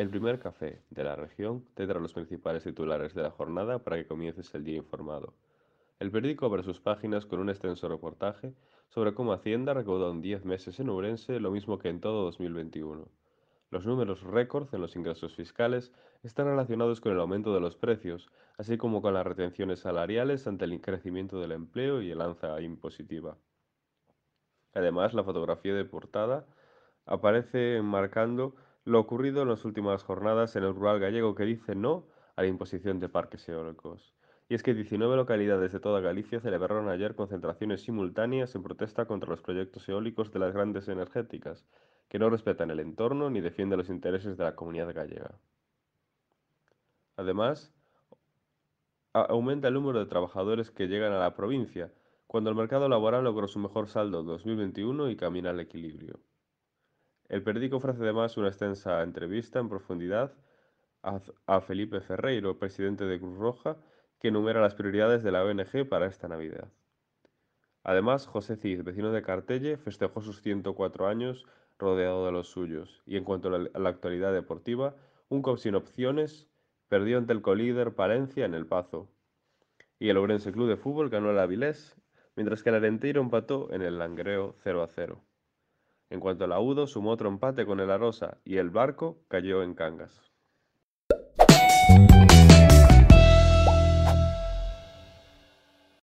El primer café de la región tendrá los principales titulares de la jornada para que comiences el día informado. El periódico abre sus páginas con un extenso reportaje sobre cómo Hacienda recaudó en 10 meses en Ourense lo mismo que en todo 2021. Los números récord en los ingresos fiscales están relacionados con el aumento de los precios, así como con las retenciones salariales ante el crecimiento del empleo y el alza impositiva. Además, la fotografía de portada aparece enmarcando lo ocurrido en las últimas jornadas en el rural gallego que dice no a la imposición de parques eólicos. Y es que 19 localidades de toda Galicia celebraron ayer concentraciones simultáneas en protesta contra los proyectos eólicos de las grandes energéticas, que no respetan el entorno ni defienden los intereses de la comunidad gallega. Además, aumenta el número de trabajadores que llegan a la provincia, cuando el mercado laboral logró su mejor saldo en 2021 y camina al equilibrio. El periódico ofrece además una extensa entrevista en profundidad a, Felipe Ferreiro, presidente de Cruz Roja, que enumera las prioridades de la ONG para esta Navidad. Además, José Cid, vecino de Cartelle, festejó sus 104 años rodeado de los suyos. Y en cuanto a la, actualidad deportiva, un COP sin opciones perdió ante el colíder Palencia en el Pazo. Y el Ourense Club de Fútbol ganó el Avilés, mientras que el Arenteiro empató en el Langreo 0 a 0. En cuanto al Audo, sumó otro empate con el Arosa y el Barco cayó en Cangas.